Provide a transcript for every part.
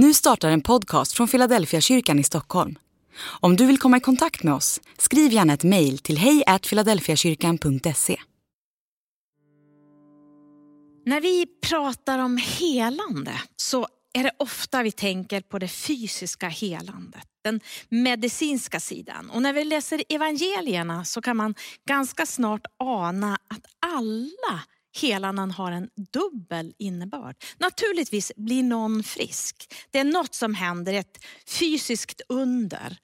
Nu startar en podcast från Philadelphia kyrkan i Stockholm. Om du vill komma i kontakt med oss, skriv gärna ett mejl till hejfiladelfiakyrkan.se. När vi pratar om helande så är det ofta vi tänker på det fysiska helandet, den medicinska sidan. Och när vi läser evangelierna så kan man ganska snart ana att alla helanan har en dubbel innebörd. Naturligtvis blir någon frisk. Det är något som händer, ett fysiskt under.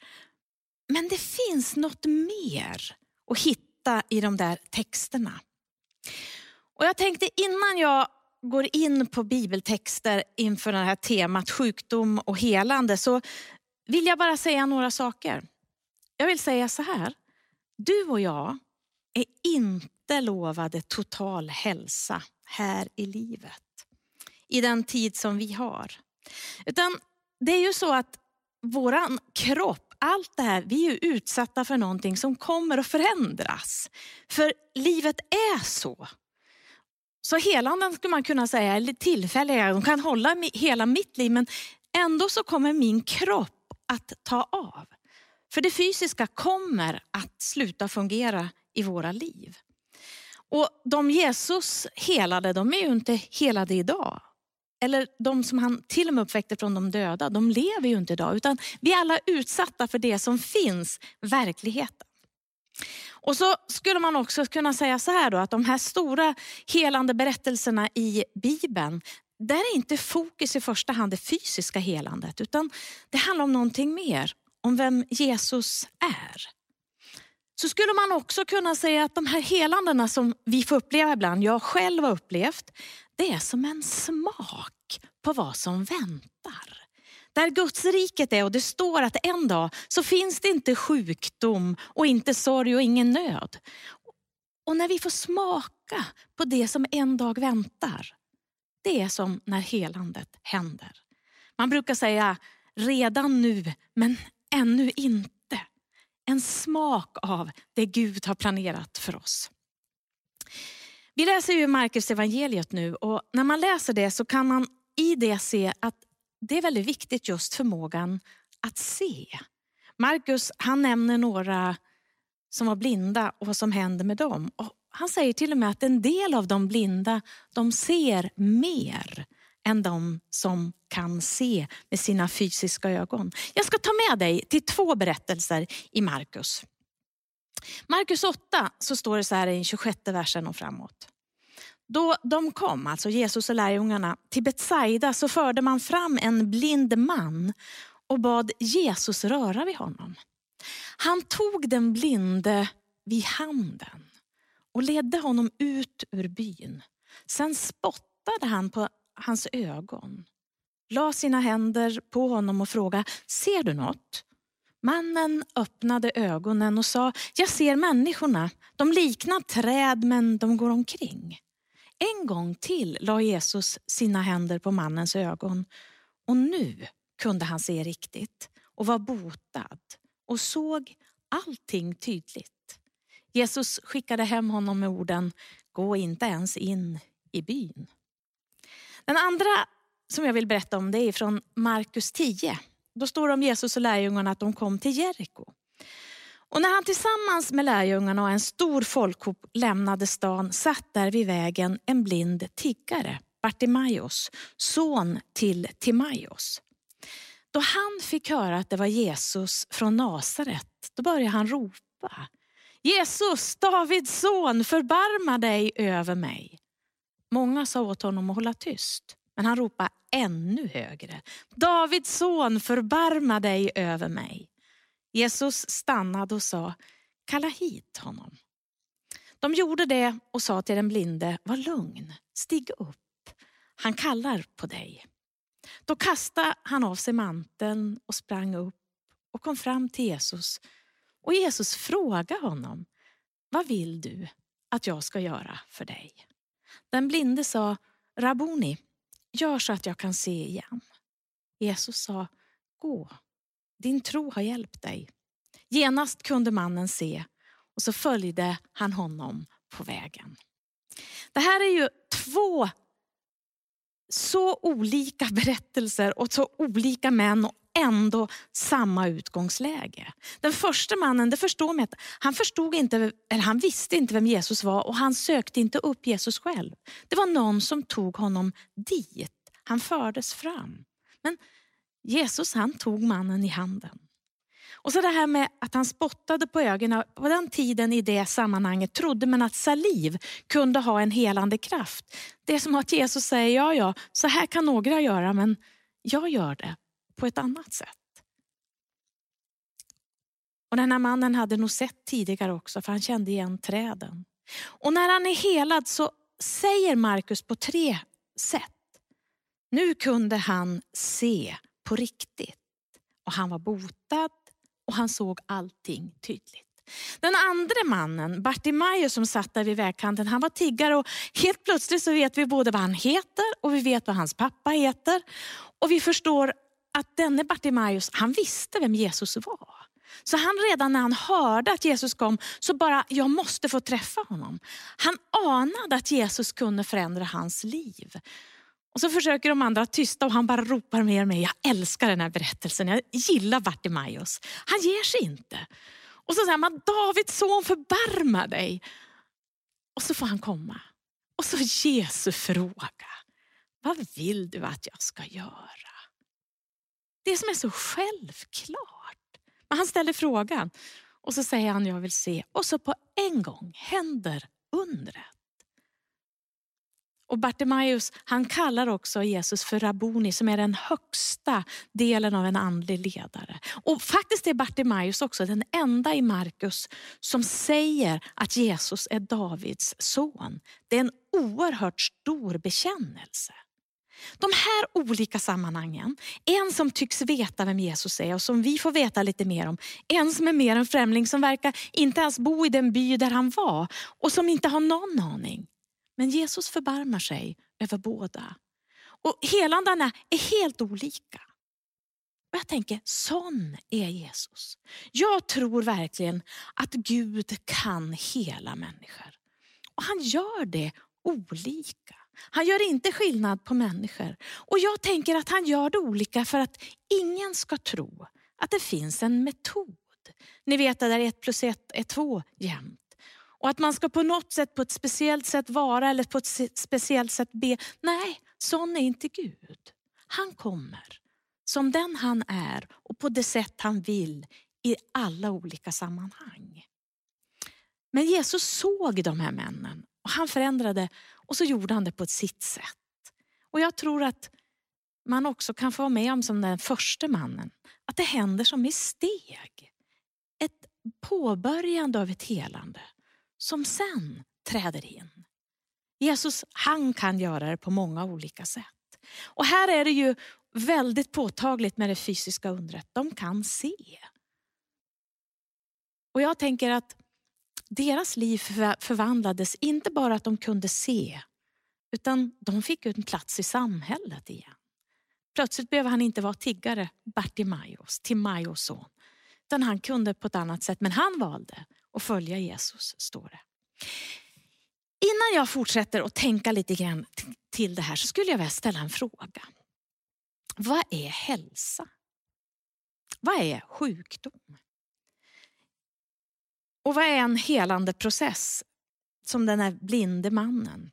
Men det finns något mer att hitta i de där texterna. Och jag tänkte innan jag går in på bibeltexter inför det här temat sjukdom och helande så vill jag bara säga några saker. Jag vill säga så här. Du och jag är inte lovade total hälsa här i livet. I den tid som vi har. Utan det är ju så att våran kropp, allt det här, vi är utsatta för någonting som kommer att förändras. För livet är så. Så helanden skulle man kunna säga är tillfälliga, de kan hålla hela mitt liv men ändå så kommer min kropp att ta av. För det fysiska kommer att sluta fungera i våra liv. Och de Jesus helade, de är ju inte helade idag. Eller de som han till och med uppväckte från de döda, de lever ju inte idag. Utan vi är alla utsatta för det som finns, verkligheten. Och så skulle man också kunna säga så här då, att de här stora helande berättelserna i Bibeln, där är inte fokus i första hand det fysiska helandet, utan det handlar om någonting mer, om vem Jesus är. Så skulle man också kunna säga att de här helandena som vi får uppleva ibland, jag själv har upplevt, det är som en smak på vad som väntar. Där Guds riket är och det står att en dag så finns det inte sjukdom och inte sorg och ingen nöd. Och när vi får smaka på det som en dag väntar, det är som när helandet händer. Man brukar säga redan nu, men ännu inte. En smak av det Gud har planerat för oss. Vi läser ju Markus evangeliet nu och när man läser det så kan man i det se att det är väldigt viktigt just förmågan att se. Markus han nämner några som var blinda och vad som händer med dem. Och han säger till och med att en del av de blinda de ser mer än de som kan se med sina fysiska ögon. Jag ska ta med dig till två berättelser i Markus. Markus 8 så står det så här i 26 versen och framåt. Då de kom, alltså Jesus och lärjungarna, till Betsaida så förde man fram en blind man och bad Jesus röra vid honom. Han tog den blinde vid handen och ledde honom ut ur byn. Sen spottade han på hans ögon, la sina händer på honom och frågade, ser du något? Mannen öppnade ögonen och sa, jag ser människorna. De liknar träd men de går omkring. En gång till la Jesus sina händer på mannens ögon och nu kunde han se riktigt och var botad och såg allting tydligt. Jesus skickade hem honom med orden, gå inte ens in i byn. Den andra som jag vill berätta om det är från Markus 10. Då står det om Jesus och lärjungarna att de kom till Jeriko. Och när han tillsammans med lärjungarna och en stor folkhop lämnade stan satt där vid vägen en blind tiggare, Bartimaios, son till Timaios. Då han fick höra att det var Jesus från Nasaret, då började han ropa. Jesus, Davids son, förbarma dig över mig. Många sa åt honom att hålla tyst, men han ropade ännu högre. Davids son, förbarma dig över mig. Jesus stannade och sa, kalla hit honom. De gjorde det och sa till den blinde, var lugn, stig upp, han kallar på dig. Då kastade han av sig manteln och sprang upp och kom fram till Jesus. Och Jesus frågade honom, vad vill du att jag ska göra för dig? Den blinde sa, Rabuni, gör så att jag kan se igen. Jesus sa, gå, din tro har hjälpt dig. Genast kunde mannen se och så följde han honom på vägen. Det här är ju två så olika berättelser och så olika män och ändå samma utgångsläge. Den första mannen, det förstår mig, han, förstod inte, eller han visste inte vem Jesus var och han sökte inte upp Jesus själv. Det var någon som tog honom dit. Han fördes fram. Men Jesus han tog mannen i handen. Och så det här med att han spottade på ögonen. På den tiden i det sammanhanget trodde man att saliv kunde ha en helande kraft. Det är som att Jesus säger, ja ja, så här kan några göra men jag gör det på ett annat sätt. Och Den här mannen hade nog sett tidigare också för han kände igen träden. Och när han är helad så säger Markus på tre sätt. Nu kunde han se på riktigt och han var botad och han såg allting tydligt. Den andra mannen, Bartimaeus som satt där vid vägkanten, han var tiggare och helt plötsligt så vet vi både vad han heter och vi vet vad hans pappa heter. Och vi förstår att denne Bartimaeus, han visste vem Jesus var. Så han redan när han hörde att Jesus kom, så bara, jag måste få träffa honom. Han anade att Jesus kunde förändra hans liv. Och så försöker de andra tysta och han bara ropar mer och mer. Jag älskar den här berättelsen, jag gillar Bartimaeus. Han ger sig inte. Och så säger man, Davids son förbarma dig. Och så får han komma. Och så Jesu fråga. Vad vill du att jag ska göra? Det som är så självklart. Men han ställer frågan och så säger han jag vill se. Och så på en gång händer undret. Och Bartimaeus han kallar också Jesus för Rabuni som är den högsta delen av en andlig ledare. Och faktiskt är Bartimaeus också den enda i Markus som säger att Jesus är Davids son. Det är en oerhört stor bekännelse. De här olika sammanhangen, en som tycks veta vem Jesus är och som vi får veta lite mer om. En som är mer en främling som verkar inte ens bo i den by där han var och som inte har någon aning. Men Jesus förbarmar sig över båda. Och helandarna är helt olika. Och jag tänker, sån är Jesus. Jag tror verkligen att Gud kan hela människor. Och han gör det olika. Han gör inte skillnad på människor. Och jag tänker att han gör det olika för att ingen ska tro att det finns en metod. Ni vet det där, ett plus ett är två jämnt. Och att man ska på något sätt, på ett speciellt sätt vara eller på ett speciellt sätt be. Nej, sån är inte Gud. Han kommer som den han är och på det sätt han vill i alla olika sammanhang. Men Jesus såg de här männen och han förändrade och så gjorde han det på sitt sätt. Och jag tror att man också kan få vara med om som den första mannen, att det händer som i steg. Ett påbörjande av ett helande som sen träder in. Jesus han kan göra det på många olika sätt. Och här är det ju väldigt påtagligt med det fysiska undret. De kan se. Och jag tänker att deras liv förvandlades, inte bara att de kunde se, utan de fick en plats i samhället igen. Plötsligt behöver han inte vara tiggare, Bartimaeus, Timaeus son. Utan han kunde på ett annat sätt, men han valde att följa Jesus, står det. Innan jag fortsätter att tänka lite grann till det här så skulle jag vilja ställa en fråga. Vad är hälsa? Vad är sjukdom? Och vad är en helande process som den här blinde mannen?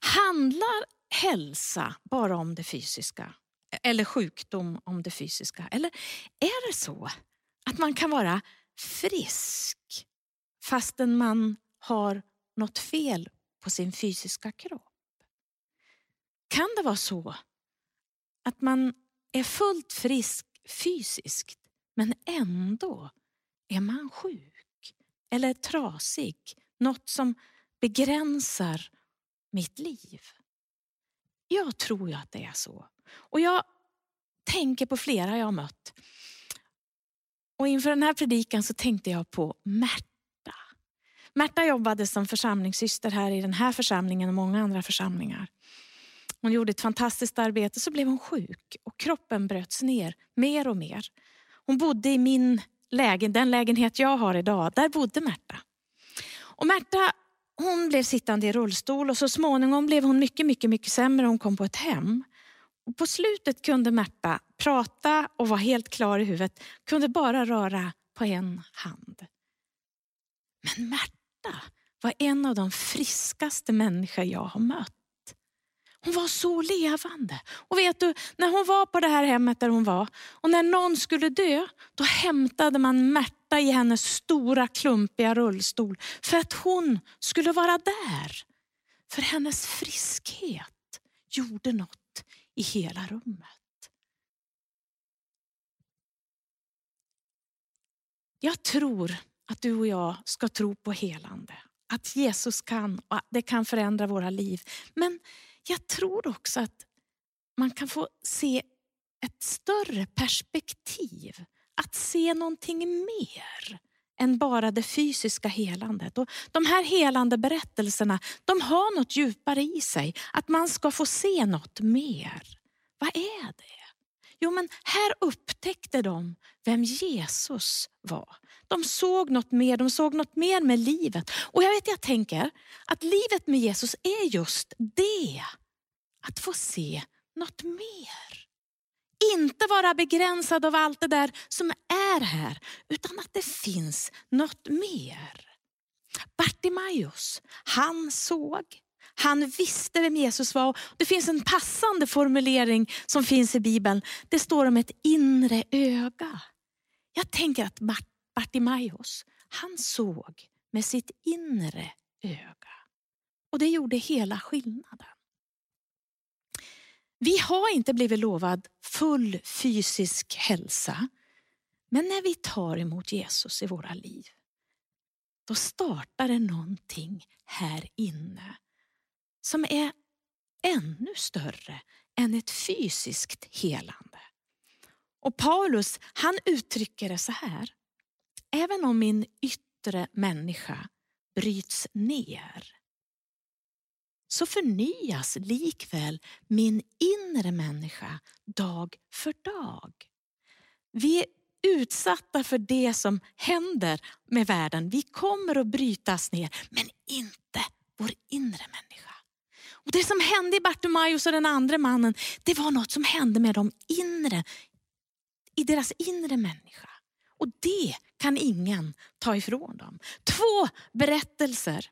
Handlar hälsa bara om det fysiska? Eller sjukdom om det fysiska? Eller är det så att man kan vara frisk fastän man har något fel på sin fysiska kropp? Kan det vara så att man är fullt frisk fysiskt men ändå är man sjuk eller trasig? Något som begränsar mitt liv? Jag tror ju att det är så. Och jag tänker på flera jag har mött. Och inför den här predikan så tänkte jag på Märta. Märta jobbade som församlingssyster här i den här församlingen och många andra församlingar. Hon gjorde ett fantastiskt arbete, så blev hon sjuk och kroppen bröts ner mer och mer. Hon bodde i min lägen, den lägenhet jag har idag, där bodde Märta. Och Märta hon blev sittande i rullstol och så småningom blev hon mycket, mycket, mycket sämre. Hon kom på ett hem. Och på slutet kunde Märta prata och var helt klar i huvudet. Kunde bara röra på en hand. Men Märta var en av de friskaste människor jag har mött. Hon var så levande. Och vet du, när hon var på det här hemmet där hon var och när någon skulle dö, då hämtade man Märta i hennes stora klumpiga rullstol för att hon skulle vara där. För hennes friskhet gjorde något i hela rummet. Jag tror att du och jag ska tro på helande. Att Jesus kan och det kan förändra våra liv. Men jag tror också att man kan få se ett större perspektiv. Att se någonting mer än bara det fysiska helandet. Och de här helande berättelserna de har något djupare i sig. Att man ska få se något mer. Vad är det? Jo men här upptäckte de vem Jesus var. De såg något mer, de såg något mer med livet. Och jag vet, jag tänker att livet med Jesus är just det. Att få se något mer. Inte vara begränsad av allt det där som är här, utan att det finns något mer. Bartimaeus, han såg, han visste vem Jesus var. Det finns en passande formulering som finns i Bibeln. Det står om ett inre öga. Jag tänker att Bartimaeus, han såg med sitt inre öga. Och det gjorde hela skillnaden. Vi har inte blivit lovad full fysisk hälsa. Men när vi tar emot Jesus i våra liv, då startar det någonting här inne som är ännu större än ett fysiskt helande. Och Paulus han uttrycker det så här. Även om min yttre människa bryts ner så förnyas likväl min inre människa dag för dag. Vi är utsatta för det som händer med världen. Vi kommer att brytas ner, men inte vår inre människa. Och Det som hände i Bartimaeus och den andra mannen, det var något som hände med dem inre, i deras inre människa. Och det kan ingen ta ifrån dem. Två berättelser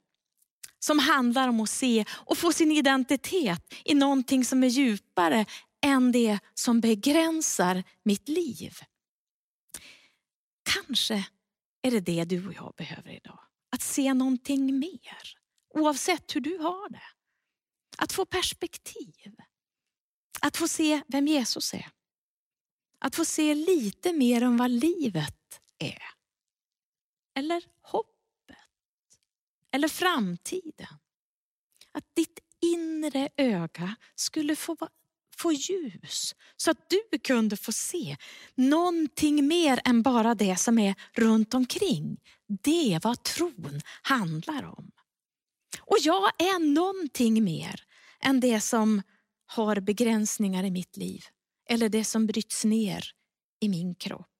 som handlar om att se och få sin identitet i någonting som är djupare än det som begränsar mitt liv. Kanske är det det du och jag behöver idag. Att se någonting mer, oavsett hur du har det. Att få perspektiv. Att få se vem Jesus är. Att få se lite mer om vad livet är. Eller hoppet. eller framtiden. Att ditt inre öga skulle få, få ljus så att du kunde få se någonting mer än bara det som är runt omkring. Det är vad tron handlar om. Och jag är någonting mer än det som har begränsningar i mitt liv eller det som bryts ner i min kropp.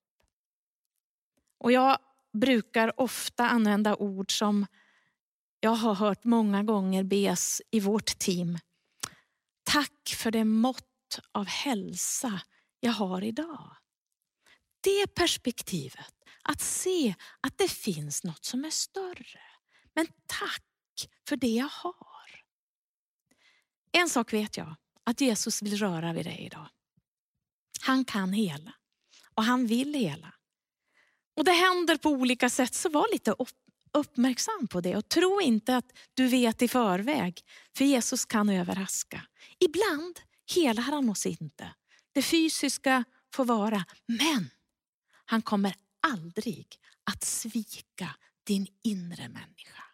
Och jag brukar ofta använda ord som jag har hört många gånger bes i vårt team. Tack för det mått av hälsa jag har idag. Det perspektivet, att se att det finns något som är större. Men tack för det jag har. En sak vet jag, att Jesus vill röra vid dig idag. Han kan hela och han vill hela. Och det händer på olika sätt, så var lite uppmärksam på det och tro inte att du vet i förväg. För Jesus kan överraska. Ibland helar han oss inte. Det fysiska får vara, men han kommer aldrig att svika din inre människa.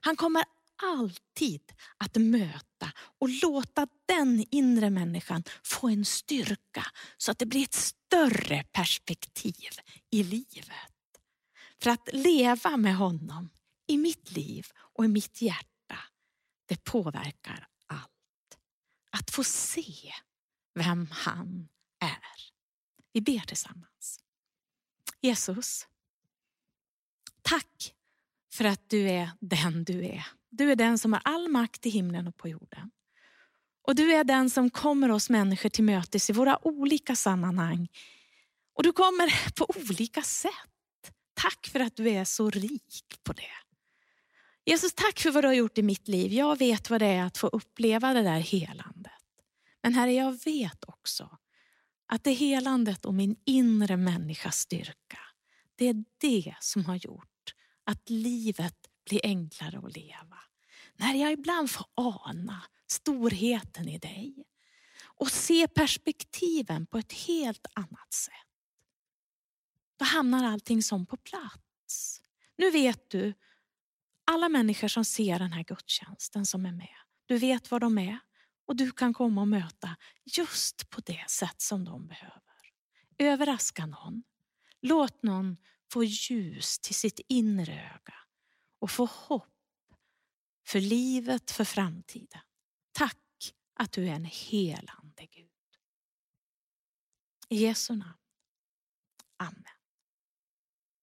Han kommer alltid att möta och låta den inre människan få en styrka så att det blir ett större perspektiv i livet. För att leva med honom i mitt liv och i mitt hjärta, det påverkar allt. Att få se vem han är. Vi ber tillsammans. Jesus, tack för att du är den du är. du är den som har all makt i himlen och på jorden. Och du är den som kommer oss människor till mötes i våra olika sammanhang. Och du kommer på olika sätt. Tack för att du är så rik på det. Jesus, tack för vad du har gjort i mitt liv. Jag vet vad det är att få uppleva det där helandet. Men Herre, jag vet också att det helandet och min inre människas styrka, det är det som har gjort att livet blir enklare att leva. När jag ibland får ana storheten i dig och se perspektiven på ett helt annat sätt. Då hamnar allting som på plats. Nu vet du, alla människor som ser den här gudstjänsten som är med, du vet var de är och du kan komma och möta just på det sätt som de behöver. Överraska någon. Låt någon få ljus till sitt inre öga och få hopp för livet, för framtiden. Tack att du är en helande Gud. I Jesu namn. Amen.